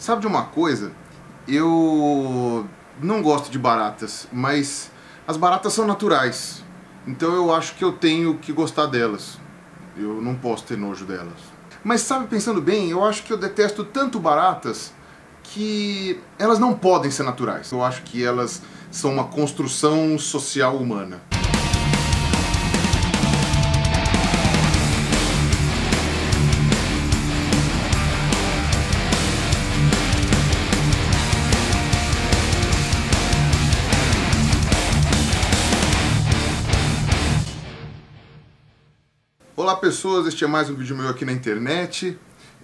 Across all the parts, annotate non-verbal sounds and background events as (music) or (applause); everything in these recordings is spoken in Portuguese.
Sabe de uma coisa? Eu não gosto de baratas, mas as baratas são naturais. Então eu acho que eu tenho que gostar delas. Eu não posso ter nojo delas. Mas sabe, pensando bem, eu acho que eu detesto tanto baratas que elas não podem ser naturais. Eu acho que elas são uma construção social humana. Olá pessoas, este é mais um vídeo meu aqui na internet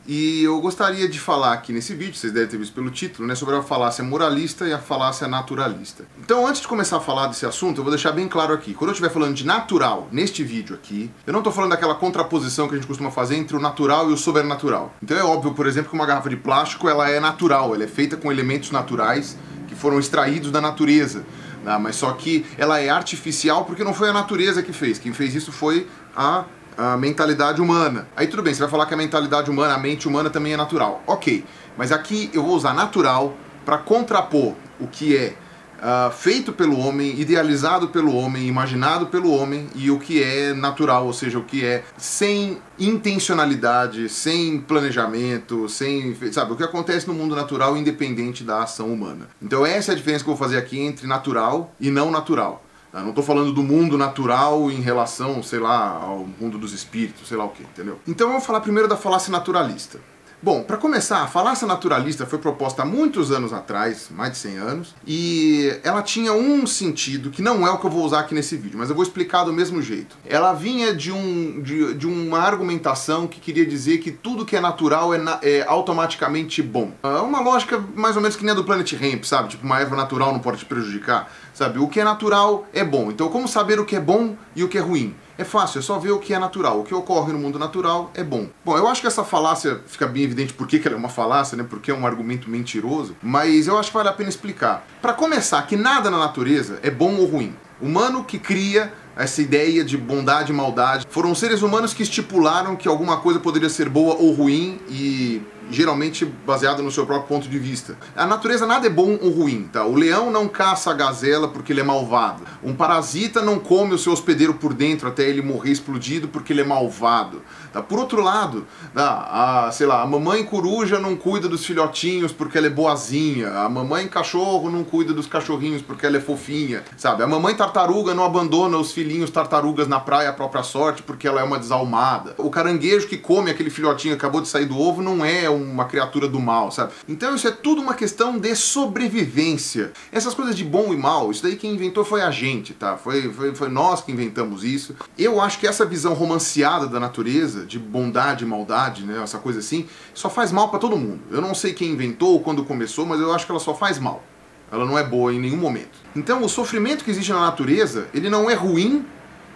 e eu gostaria de falar aqui nesse vídeo, vocês devem ter visto pelo título, né, sobre a falácia moralista e a falácia naturalista. Então antes de começar a falar desse assunto, eu vou deixar bem claro aqui, quando eu estiver falando de natural neste vídeo aqui, eu não estou falando daquela contraposição que a gente costuma fazer entre o natural e o sobrenatural. Então é óbvio, por exemplo, que uma garrafa de plástico ela é natural, ela é feita com elementos naturais que foram extraídos da natureza. Né, mas só que ela é artificial porque não foi a natureza que fez, quem fez isso foi a a mentalidade humana. Aí tudo bem, você vai falar que a mentalidade humana, a mente humana também é natural. Ok, mas aqui eu vou usar natural para contrapor o que é uh, feito pelo homem, idealizado pelo homem, imaginado pelo homem e o que é natural, ou seja, o que é sem intencionalidade, sem planejamento, sem. sabe, o que acontece no mundo natural independente da ação humana. Então essa é a diferença que eu vou fazer aqui entre natural e não natural. Eu não estou falando do mundo natural em relação, sei lá, ao mundo dos espíritos, sei lá o que, entendeu? Então eu vou falar primeiro da falácia naturalista. Bom, para começar, a falácia naturalista foi proposta há muitos anos atrás, mais de 100 anos, e ela tinha um sentido que não é o que eu vou usar aqui nesse vídeo, mas eu vou explicar do mesmo jeito. Ela vinha de, um, de, de uma argumentação que queria dizer que tudo que é natural é, na, é automaticamente bom. É uma lógica mais ou menos que nem a do Planet Hemp, sabe? Tipo, uma erva natural não pode te prejudicar, sabe? O que é natural é bom. Então, como saber o que é bom e o que é ruim? É fácil, é só ver o que é natural. O que ocorre no mundo natural é bom. Bom, eu acho que essa falácia fica bem evidente por que ela é uma falácia, né? Porque é um argumento mentiroso, mas eu acho que vale a pena explicar. Para começar, que nada na natureza é bom ou ruim. Humano que cria essa ideia de bondade e maldade foram seres humanos que estipularam que alguma coisa poderia ser boa ou ruim e geralmente baseado no seu próprio ponto de vista. A natureza nada é bom ou ruim, tá? O leão não caça a gazela porque ele é malvado. Um parasita não come o seu hospedeiro por dentro até ele morrer explodido porque ele é malvado. Tá? Por outro lado, tá? a, sei lá, a mamãe coruja não cuida dos filhotinhos porque ela é boazinha. A mamãe cachorro não cuida dos cachorrinhos porque ela é fofinha, sabe? A mamãe tartaruga não abandona os filhinhos tartarugas na praia à própria sorte porque ela é uma desalmada. O caranguejo que come aquele filhotinho que acabou de sair do ovo não é uma criatura do mal, sabe? Então isso é tudo uma questão de sobrevivência. Essas coisas de bom e mal, isso daí quem inventou foi a gente, tá? Foi, foi, foi nós que inventamos isso. Eu acho que essa visão romanceada da natureza, de bondade e maldade, né? Essa coisa assim, só faz mal para todo mundo. Eu não sei quem inventou ou quando começou, mas eu acho que ela só faz mal. Ela não é boa em nenhum momento. Então o sofrimento que existe na natureza, ele não é ruim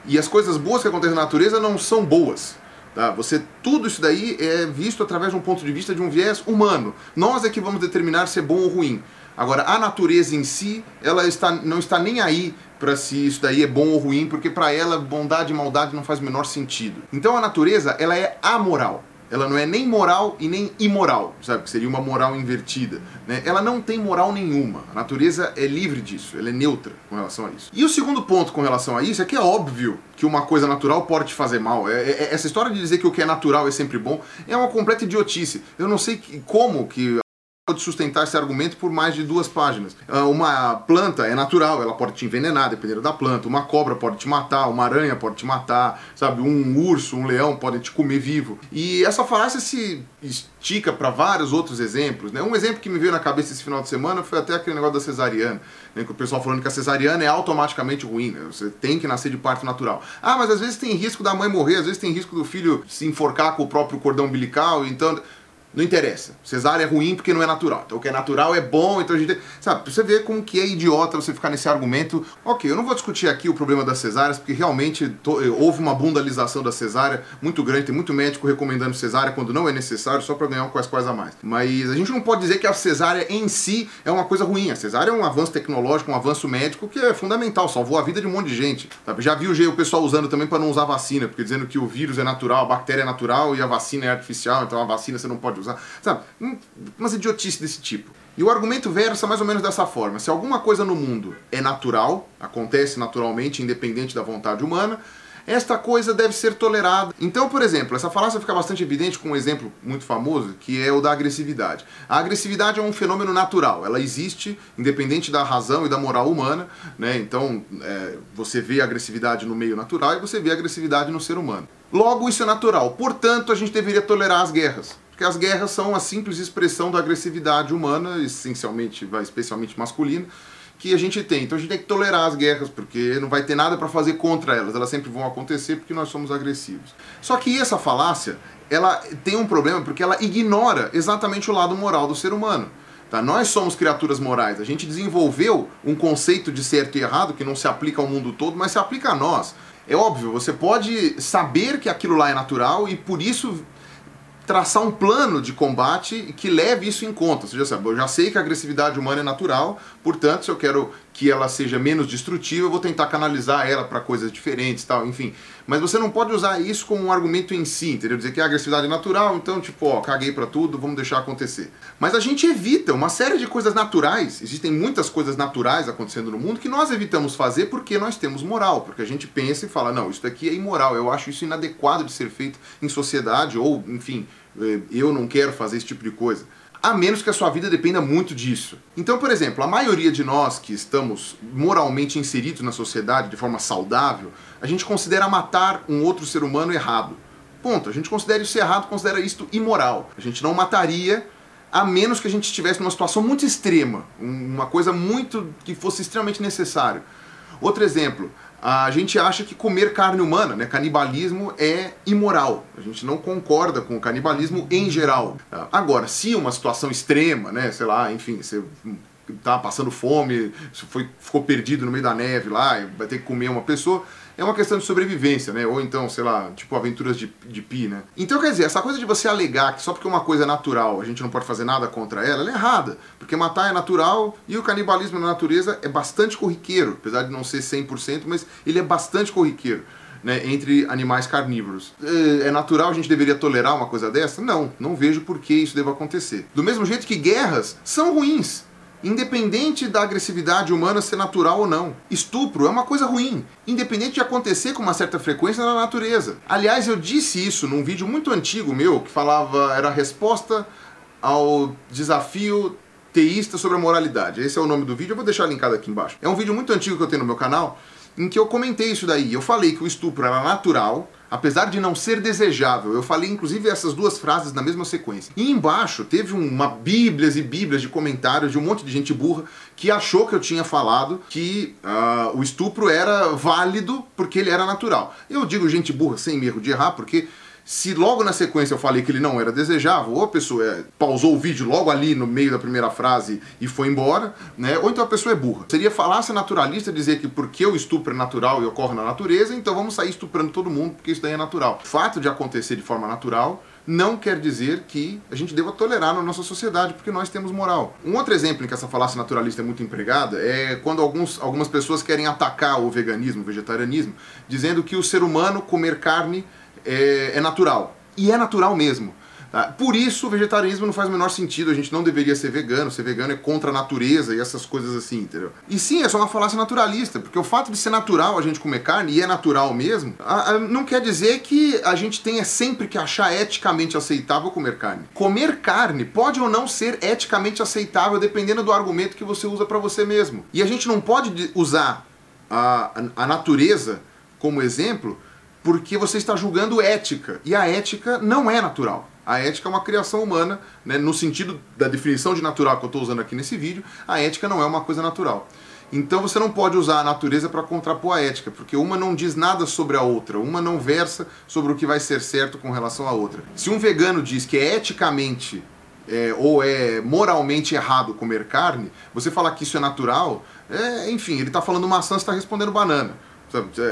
e as coisas boas que acontecem na natureza não são boas. Tá? Você, tudo isso daí é visto através de um ponto de vista de um viés humano. Nós é que vamos determinar se é bom ou ruim. Agora, a natureza em si, ela está, não está nem aí para se isso daí é bom ou ruim, porque para ela bondade e maldade não faz o menor sentido. Então a natureza, ela é amoral ela não é nem moral e nem imoral, sabe? Que seria uma moral invertida. Né? Ela não tem moral nenhuma. A natureza é livre disso, ela é neutra com relação a isso. E o segundo ponto com relação a isso é que é óbvio que uma coisa natural pode te fazer mal. É, é, essa história de dizer que o que é natural é sempre bom é uma completa idiotice. Eu não sei que, como que pode sustentar esse argumento por mais de duas páginas. Ah, uma planta é natural, ela pode te envenenar, dependendo da planta. Uma cobra pode te matar, uma aranha pode te matar, sabe? Um urso, um leão podem te comer vivo. E essa falácia se estica para vários outros exemplos. Né? Um exemplo que me veio na cabeça esse final de semana foi até aquele negócio da cesariana. Né? Que o pessoal falando que a cesariana é automaticamente ruim, né? você tem que nascer de parto natural. Ah, mas às vezes tem risco da mãe morrer, às vezes tem risco do filho se enforcar com o próprio cordão umbilical, então não interessa. Cesárea é ruim porque não é natural. Então o que é natural é bom, então a gente. Sabe, você vê como que é idiota você ficar nesse argumento. Ok, eu não vou discutir aqui o problema das cesáreas, porque realmente houve uma bundalização da cesárea muito grande, tem muito médico recomendando cesárea quando não é necessário, só para ganhar quais quais a mais. Mas a gente não pode dizer que a cesárea em si é uma coisa ruim. A cesárea é um avanço tecnológico, um avanço médico que é fundamental, salvou a vida de um monte de gente. Sabe? Já viu o pessoal usando também para não usar vacina, porque dizendo que o vírus é natural, a bactéria é natural e a vacina é artificial, então a vacina você não pode usar. Sabe? Umas idiotices desse tipo. E o argumento versa mais ou menos dessa forma: se alguma coisa no mundo é natural, acontece naturalmente, independente da vontade humana, esta coisa deve ser tolerada. Então, por exemplo, essa falácia fica bastante evidente com um exemplo muito famoso, que é o da agressividade. A agressividade é um fenômeno natural, ela existe independente da razão e da moral humana, né? Então, é, você vê a agressividade no meio natural e você vê a agressividade no ser humano. Logo, isso é natural. Portanto, a gente deveria tolerar as guerras porque as guerras são a simples expressão da agressividade humana, essencialmente, especialmente masculina, que a gente tem. Então a gente tem que tolerar as guerras, porque não vai ter nada para fazer contra elas. Elas sempre vão acontecer porque nós somos agressivos. Só que essa falácia, ela tem um problema porque ela ignora exatamente o lado moral do ser humano. Tá? Nós somos criaturas morais. A gente desenvolveu um conceito de certo e errado que não se aplica ao mundo todo, mas se aplica a nós. É óbvio, você pode saber que aquilo lá é natural e por isso traçar um plano de combate que leve isso em conta. Você já sabe, eu já sei que a agressividade humana é natural, portanto, se eu quero que ela seja menos destrutiva, eu vou tentar canalizar ela para coisas diferentes, tal, enfim. Mas você não pode usar isso como um argumento em si, entendeu? Dizer que a agressividade é natural, então, tipo, ó, caguei para tudo, vamos deixar acontecer. Mas a gente evita uma série de coisas naturais. Existem muitas coisas naturais acontecendo no mundo que nós evitamos fazer porque nós temos moral, porque a gente pensa e fala, não, isso daqui é imoral, eu acho isso inadequado de ser feito em sociedade ou, enfim, eu não quero fazer esse tipo de coisa a menos que a sua vida dependa muito disso. Então, por exemplo, a maioria de nós que estamos moralmente inseridos na sociedade de forma saudável, a gente considera matar um outro ser humano errado. Ponto. A gente considera isso errado, considera isto imoral. A gente não mataria a menos que a gente estivesse numa situação muito extrema, uma coisa muito que fosse extremamente necessário. Outro exemplo, a gente acha que comer carne humana, né, canibalismo, é imoral. A gente não concorda com o canibalismo em geral. Agora, se uma situação extrema, né, sei lá, enfim, você tá passando fome, foi, ficou perdido no meio da neve lá, vai ter que comer uma pessoa, é uma questão de sobrevivência, né? Ou então, sei lá, tipo aventuras de, de Pi, né? Então, quer dizer, essa coisa de você alegar que só porque uma coisa é natural a gente não pode fazer nada contra ela, ela é errada. Porque matar é natural e o canibalismo na natureza é bastante corriqueiro, apesar de não ser 100%, mas ele é bastante corriqueiro. Né, entre animais carnívoros. É, é natural a gente deveria tolerar uma coisa dessa? Não, não vejo por que isso deva acontecer. Do mesmo jeito que guerras são ruins independente da agressividade humana ser natural ou não. Estupro é uma coisa ruim, independente de acontecer com uma certa frequência na natureza. Aliás, eu disse isso num vídeo muito antigo meu que falava era a resposta ao desafio teísta sobre a moralidade. Esse é o nome do vídeo, eu vou deixar linkado aqui embaixo. É um vídeo muito antigo que eu tenho no meu canal em que eu comentei isso daí. Eu falei que o estupro era natural, apesar de não ser desejável. Eu falei inclusive essas duas frases na mesma sequência. E embaixo teve uma bíblias e bíblias de comentários de um monte de gente burra que achou que eu tinha falado que uh, o estupro era válido porque ele era natural. Eu digo gente burra sem erro de errar porque se logo na sequência eu falei que ele não era desejável, ou a pessoa é, pausou o vídeo logo ali no meio da primeira frase e foi embora, né? ou então a pessoa é burra. Seria falácia naturalista dizer que porque o estupro é natural e ocorre na natureza, então vamos sair estuprando todo mundo porque isso daí é natural. O fato de acontecer de forma natural não quer dizer que a gente deva tolerar na nossa sociedade, porque nós temos moral. Um outro exemplo em que essa falácia naturalista é muito empregada é quando alguns, algumas pessoas querem atacar o veganismo, o vegetarianismo, dizendo que o ser humano comer carne é, é natural. E é natural mesmo. Tá? Por isso o vegetarianismo não faz o menor sentido, a gente não deveria ser vegano, ser vegano é contra a natureza e essas coisas assim, entendeu? E sim, é só uma falácia naturalista, porque o fato de ser natural a gente comer carne, e é natural mesmo, a, a, não quer dizer que a gente tenha sempre que achar eticamente aceitável comer carne. Comer carne pode ou não ser eticamente aceitável dependendo do argumento que você usa para você mesmo. E a gente não pode usar a, a natureza como exemplo porque você está julgando ética. E a ética não é natural. A ética é uma criação humana, né? no sentido da definição de natural que eu estou usando aqui nesse vídeo, a ética não é uma coisa natural. Então você não pode usar a natureza para contrapor a ética, porque uma não diz nada sobre a outra, uma não versa sobre o que vai ser certo com relação à outra. Se um vegano diz que é eticamente é, ou é moralmente errado comer carne, você falar que isso é natural, é, enfim, ele está falando maçã, você está respondendo banana.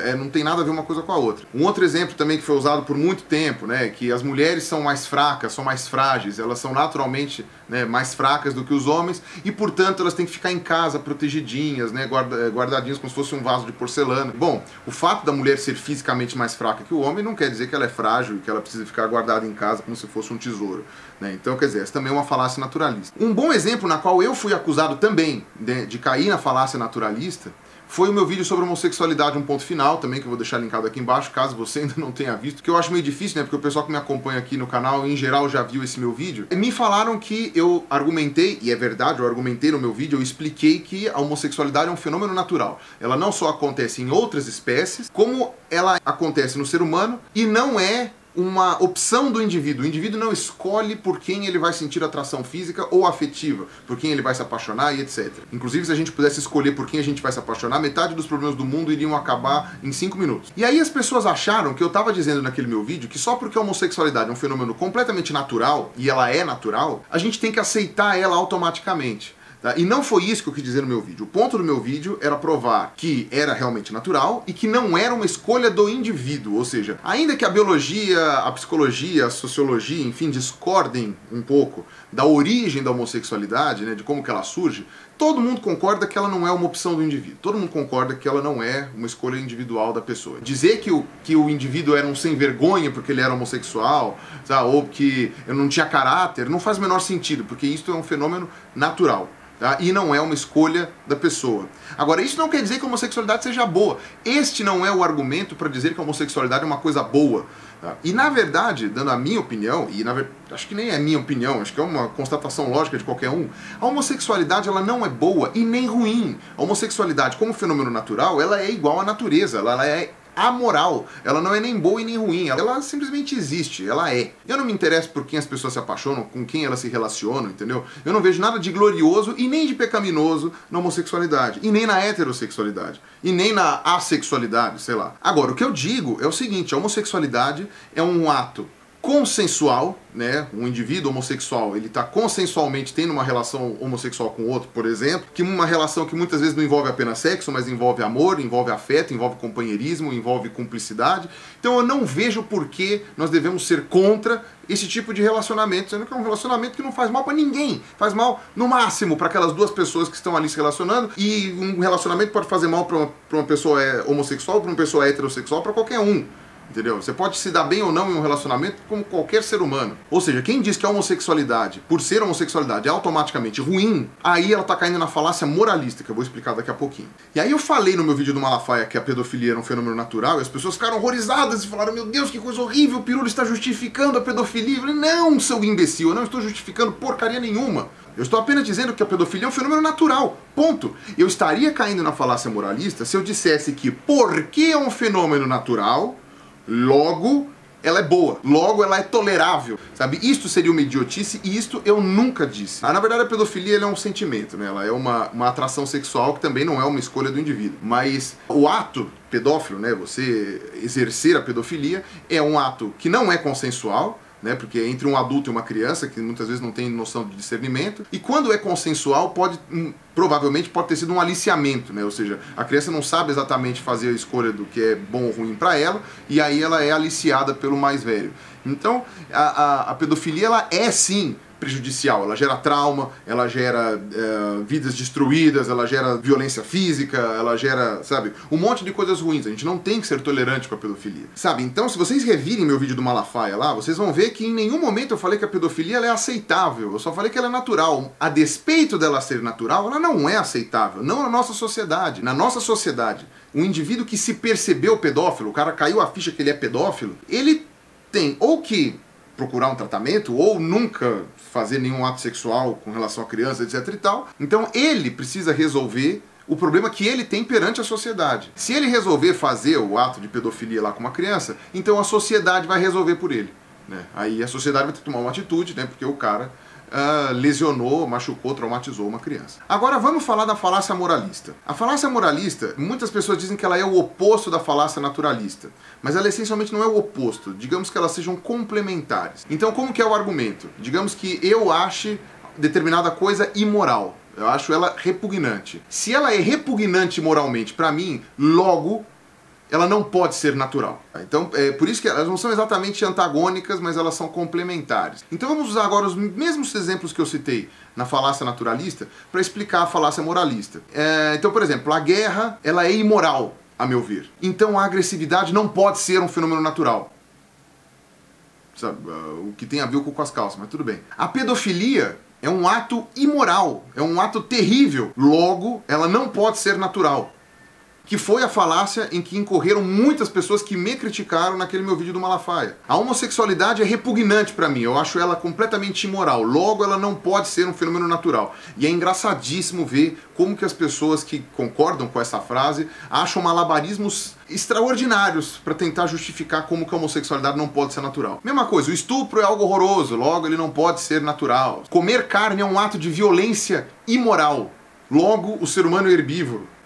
É, não tem nada a ver uma coisa com a outra. Um outro exemplo também que foi usado por muito tempo, né, que as mulheres são mais fracas, são mais frágeis, elas são naturalmente né, mais fracas do que os homens e, portanto, elas têm que ficar em casa protegidinhas, né, guarda, guardadinhas como se fosse um vaso de porcelana. Bom, o fato da mulher ser fisicamente mais fraca que o homem não quer dizer que ela é frágil e que ela precisa ficar guardada em casa como se fosse um tesouro. Né? Então, quer dizer, essa também é uma falácia naturalista. Um bom exemplo na qual eu fui acusado também de cair na falácia naturalista foi o meu vídeo sobre homossexualidade, um ponto final, também, que eu vou deixar linkado aqui embaixo, caso você (laughs) ainda não tenha visto, que eu acho meio difícil, né, porque o pessoal que me acompanha aqui no canal, em geral, já viu esse meu vídeo. Me falaram que eu argumentei, e é verdade, eu argumentei no meu vídeo, eu expliquei que a homossexualidade é um fenômeno natural. Ela não só acontece em outras espécies, como ela acontece no ser humano, e não é uma opção do indivíduo. O indivíduo não escolhe por quem ele vai sentir atração física ou afetiva, por quem ele vai se apaixonar e etc. Inclusive, se a gente pudesse escolher por quem a gente vai se apaixonar, metade dos problemas do mundo iriam acabar em 5 minutos. E aí as pessoas acharam que eu estava dizendo naquele meu vídeo que só porque a homossexualidade é um fenômeno completamente natural, e ela é natural, a gente tem que aceitar ela automaticamente. Tá? E não foi isso que eu quis dizer no meu vídeo. O ponto do meu vídeo era provar que era realmente natural e que não era uma escolha do indivíduo. Ou seja, ainda que a biologia, a psicologia, a sociologia, enfim, discordem um pouco da origem da homossexualidade, né, de como que ela surge, todo mundo concorda que ela não é uma opção do indivíduo. Todo mundo concorda que ela não é uma escolha individual da pessoa. Dizer que o, que o indivíduo era um sem vergonha porque ele era homossexual, sabe, ou que não tinha caráter, não faz o menor sentido, porque isso é um fenômeno natural. Tá? E não é uma escolha da pessoa. Agora, isso não quer dizer que a homossexualidade seja boa. Este não é o argumento para dizer que a homossexualidade é uma coisa boa. Tá? E na verdade, dando a minha opinião, e na, acho que nem é minha opinião, acho que é uma constatação lógica de qualquer um, a homossexualidade ela não é boa e nem ruim. A homossexualidade, como fenômeno natural, ela é igual à natureza, ela é amoral. Ela não é nem boa e nem ruim, ela simplesmente existe, ela é. Eu não me interesso por quem as pessoas se apaixonam, com quem elas se relacionam, entendeu? Eu não vejo nada de glorioso e nem de pecaminoso na homossexualidade, e nem na heterossexualidade, e nem na assexualidade, sei lá. Agora, o que eu digo é o seguinte: a homossexualidade é um ato consensual, né? Um indivíduo homossexual, ele está consensualmente tendo uma relação homossexual com outro, por exemplo, que uma relação que muitas vezes não envolve apenas sexo, mas envolve amor, envolve afeto, envolve companheirismo, envolve cumplicidade. Então eu não vejo por que nós devemos ser contra esse tipo de relacionamento, sendo que é um relacionamento que não faz mal para ninguém, faz mal no máximo para aquelas duas pessoas que estão ali se relacionando e um relacionamento pode fazer mal para uma, uma pessoa é, homossexual, para uma pessoa heterossexual, para qualquer um. Entendeu? Você pode se dar bem ou não em um relacionamento como qualquer ser humano. Ou seja, quem diz que a homossexualidade, por ser homossexualidade, é automaticamente ruim, aí ela tá caindo na falácia moralista, que eu vou explicar daqui a pouquinho. E aí eu falei no meu vídeo do Malafaia que a pedofilia era um fenômeno natural, e as pessoas ficaram horrorizadas e falaram: Meu Deus, que coisa horrível, o Pirulo está justificando a pedofilia. Eu falei: Não, seu imbecil, eu não estou justificando porcaria nenhuma. Eu estou apenas dizendo que a pedofilia é um fenômeno natural. Ponto. Eu estaria caindo na falácia moralista se eu dissesse que porque é um fenômeno natural Logo, ela é boa. Logo, ela é tolerável, sabe? Isto seria uma idiotice e isto eu nunca disse. Ah, na verdade, a pedofilia é um sentimento, né? Ela é uma, uma atração sexual que também não é uma escolha do indivíduo. Mas o ato pedófilo, né? Você exercer a pedofilia é um ato que não é consensual, né? Porque entre um adulto e uma criança, que muitas vezes não tem noção de discernimento, e quando é consensual, pode hum, provavelmente pode ter sido um aliciamento, né? Ou seja, a criança não sabe exatamente fazer a escolha do que é bom ou ruim para ela, e aí ela é aliciada pelo mais velho. Então, a, a, a pedofilia ela é sim prejudicial. Ela gera trauma, ela gera é, vidas destruídas, ela gera violência física, ela gera, sabe, um monte de coisas ruins. A gente não tem que ser tolerante com a pedofilia. Sabe, então se vocês revirem meu vídeo do Malafaia lá, vocês vão ver que em nenhum momento eu falei que a pedofilia é aceitável. Eu só falei que ela é natural. A despeito dela ser natural, ela não é aceitável. Não na nossa sociedade. Na nossa sociedade, um indivíduo que se percebeu pedófilo, o cara caiu a ficha que ele é pedófilo, ele tem ou que procurar um tratamento ou nunca fazer nenhum ato sexual com relação à criança, etc e tal. Então ele precisa resolver o problema que ele tem perante a sociedade. Se ele resolver fazer o ato de pedofilia lá com uma criança, então a sociedade vai resolver por ele. Né? Aí a sociedade vai ter que tomar uma atitude, né? porque o cara uh, lesionou, machucou, traumatizou uma criança. Agora vamos falar da falácia moralista. A falácia moralista, muitas pessoas dizem que ela é o oposto da falácia naturalista, mas ela essencialmente não é o oposto. Digamos que elas sejam complementares. Então como que é o argumento? Digamos que eu ache determinada coisa imoral. Eu acho ela repugnante. Se ela é repugnante moralmente para mim, logo ela não pode ser natural. Então, é por isso que elas não são exatamente antagônicas, mas elas são complementares. Então, vamos usar agora os mesmos exemplos que eu citei na falácia naturalista para explicar a falácia moralista. É, então, por exemplo, a guerra ela é imoral, a meu ver. Então, a agressividade não pode ser um fenômeno natural. Sabe, uh, o que tem a ver com as calças, mas tudo bem. A pedofilia é um ato imoral, é um ato terrível. Logo, ela não pode ser natural que foi a falácia em que incorreram muitas pessoas que me criticaram naquele meu vídeo do Malafaia. A homossexualidade é repugnante para mim, eu acho ela completamente imoral, logo ela não pode ser um fenômeno natural. E é engraçadíssimo ver como que as pessoas que concordam com essa frase acham malabarismos extraordinários para tentar justificar como que a homossexualidade não pode ser natural. Mesma coisa, o estupro é algo horroroso, logo ele não pode ser natural. Comer carne é um ato de violência imoral, logo o ser humano é herbívoro.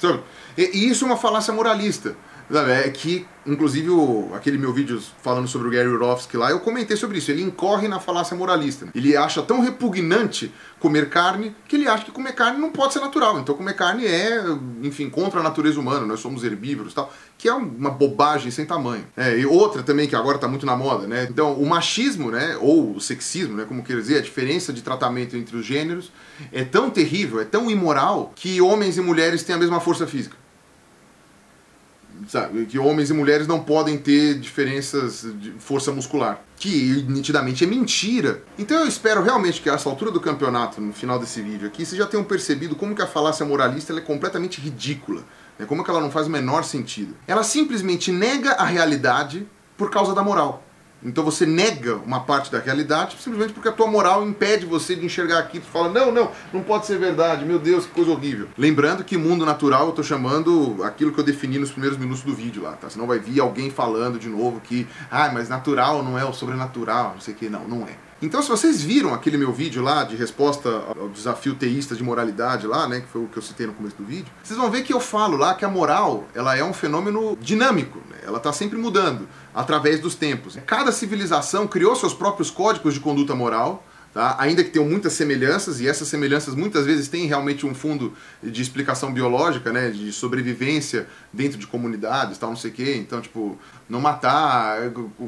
Sabe? E isso é uma falácia moralista. É que, inclusive, o, aquele meu vídeo falando sobre o Gary Rofsky lá, eu comentei sobre isso. Ele incorre na falácia moralista. Ele acha tão repugnante comer carne que ele acha que comer carne não pode ser natural. Então, comer carne é, enfim, contra a natureza humana. Nós somos herbívoros e tal. Que é uma bobagem sem tamanho. É, e outra também que agora está muito na moda, né? Então, o machismo, né? Ou o sexismo, né? Como quer dizer, a diferença de tratamento entre os gêneros é tão terrível, é tão imoral que homens e mulheres têm a mesma força física sabe, que homens e mulheres não podem ter diferenças de força muscular. Que nitidamente é mentira. Então eu espero realmente que a essa altura do campeonato, no final desse vídeo aqui, vocês já tenham percebido como que a falácia moralista é completamente ridícula. Né? Como que ela não faz o menor sentido. Ela simplesmente nega a realidade por causa da moral. Então você nega uma parte da realidade simplesmente porque a tua moral impede você de enxergar aquilo. Tu fala, não, não, não pode ser verdade, meu Deus, que coisa horrível. Lembrando que mundo natural eu tô chamando aquilo que eu defini nos primeiros minutos do vídeo lá, tá? Senão vai vir alguém falando de novo que, ah, mas natural não é o sobrenatural, não sei o que, não, não é. Então, se vocês viram aquele meu vídeo lá de resposta ao desafio teísta de moralidade lá, né, que foi o que eu citei no começo do vídeo, vocês vão ver que eu falo lá que a moral, ela é um fenômeno dinâmico, né? ela está sempre mudando através dos tempos. Cada civilização criou seus próprios códigos de conduta moral, Tá? Ainda que tenham muitas semelhanças, e essas semelhanças muitas vezes têm realmente um fundo de explicação biológica, né? de sobrevivência dentro de comunidades, tal, não sei o quê. Então, tipo, não matar,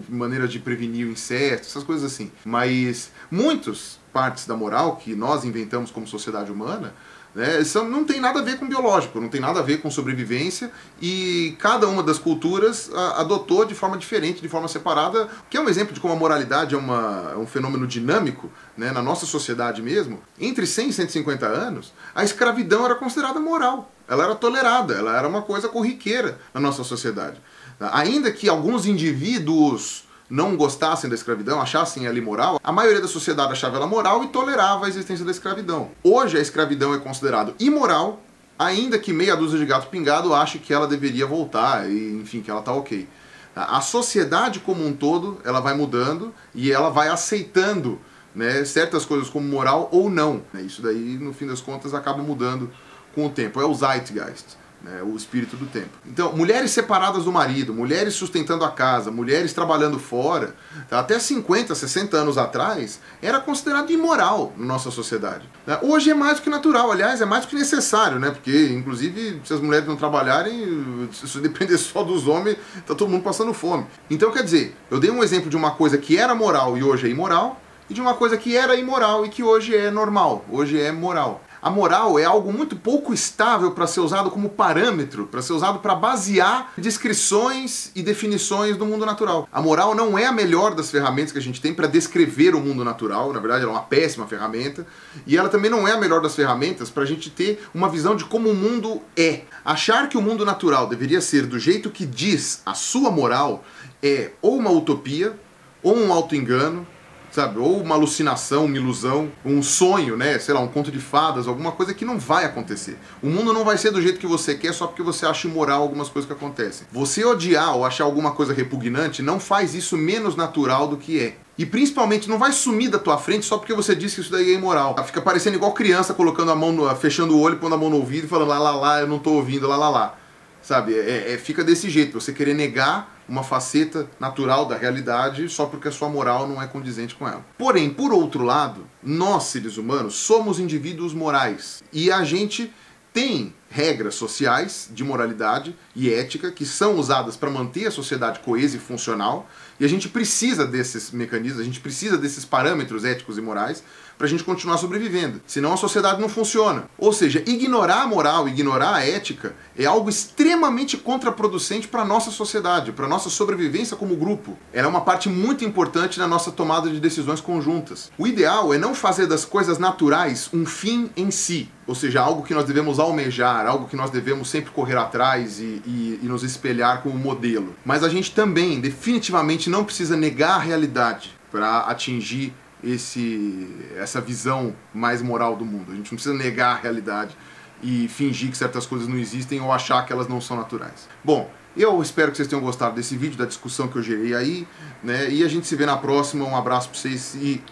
maneira de prevenir o inseto, essas coisas assim. Mas muitas partes da moral que nós inventamos como sociedade humana né? Isso não tem nada a ver com biológico, não tem nada a ver com sobrevivência e cada uma das culturas adotou de forma diferente, de forma separada, que é um exemplo de como a moralidade é, uma, é um fenômeno dinâmico né? na nossa sociedade mesmo. Entre 100 e 150 anos, a escravidão era considerada moral, ela era tolerada, ela era uma coisa corriqueira na nossa sociedade. Ainda que alguns indivíduos não gostassem da escravidão, achassem ela imoral, a maioria da sociedade achava ela moral e tolerava a existência da escravidão. Hoje a escravidão é considerada imoral, ainda que meia dúzia de gato pingado ache que ela deveria voltar e, enfim, que ela está ok. A sociedade como um todo, ela vai mudando e ela vai aceitando né, certas coisas como moral ou não. Isso daí, no fim das contas, acaba mudando com o tempo. É o zeitgeist né, o espírito do tempo. Então, mulheres separadas do marido, mulheres sustentando a casa, mulheres trabalhando fora, tá? até 50, 60 anos atrás, era considerado imoral na nossa sociedade. Né? Hoje é mais do que natural, aliás, é mais do que necessário, né? porque, inclusive, se as mulheres não trabalharem, se depender só dos homens, tá todo mundo passando fome. Então, quer dizer, eu dei um exemplo de uma coisa que era moral e hoje é imoral, e de uma coisa que era imoral e que hoje é normal, hoje é moral. A moral é algo muito pouco estável para ser usado como parâmetro, para ser usado para basear descrições e definições do mundo natural. A moral não é a melhor das ferramentas que a gente tem para descrever o mundo natural, na verdade ela é uma péssima ferramenta, e ela também não é a melhor das ferramentas para a gente ter uma visão de como o mundo é. Achar que o mundo natural deveria ser do jeito que diz a sua moral é ou uma utopia, ou um auto-engano, sabe? Ou uma alucinação, uma ilusão, um sonho, né? Sei lá, um conto de fadas, alguma coisa que não vai acontecer. O mundo não vai ser do jeito que você quer só porque você acha imoral algumas coisas que acontecem. Você odiar ou achar alguma coisa repugnante não faz isso menos natural do que é. E principalmente não vai sumir da tua frente só porque você disse que isso daí é imoral. Fica parecendo igual criança colocando a mão, no, fechando o olho, pondo a mão no ouvido e falando lá, lá, lá, eu não tô ouvindo, lá, lá, lá. Sabe? É, é, fica desse jeito, você querer negar uma faceta natural da realidade só porque a sua moral não é condizente com ela. Porém, por outro lado, nós, seres humanos, somos indivíduos morais. E a gente tem regras sociais de moralidade e ética que são usadas para manter a sociedade coesa e funcional, e a gente precisa desses mecanismos, a gente precisa desses parâmetros éticos e morais para a gente continuar sobrevivendo. Senão a sociedade não funciona. Ou seja, ignorar a moral, ignorar a ética é algo extremamente contraproducente para nossa sociedade, para nossa sobrevivência como grupo. Ela é uma parte muito importante na nossa tomada de decisões conjuntas. O ideal é não fazer das coisas naturais um fim em si, ou seja, algo que nós devemos almejar, algo que nós devemos sempre correr atrás e, e, e nos espelhar como modelo. Mas a gente também, definitivamente, não precisa negar a realidade para atingir esse, essa visão mais moral do mundo. A gente não precisa negar a realidade e fingir que certas coisas não existem ou achar que elas não são naturais. Bom, eu espero que vocês tenham gostado desse vídeo, da discussão que eu gerei aí, né? E a gente se vê na próxima. Um abraço para vocês e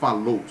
falou!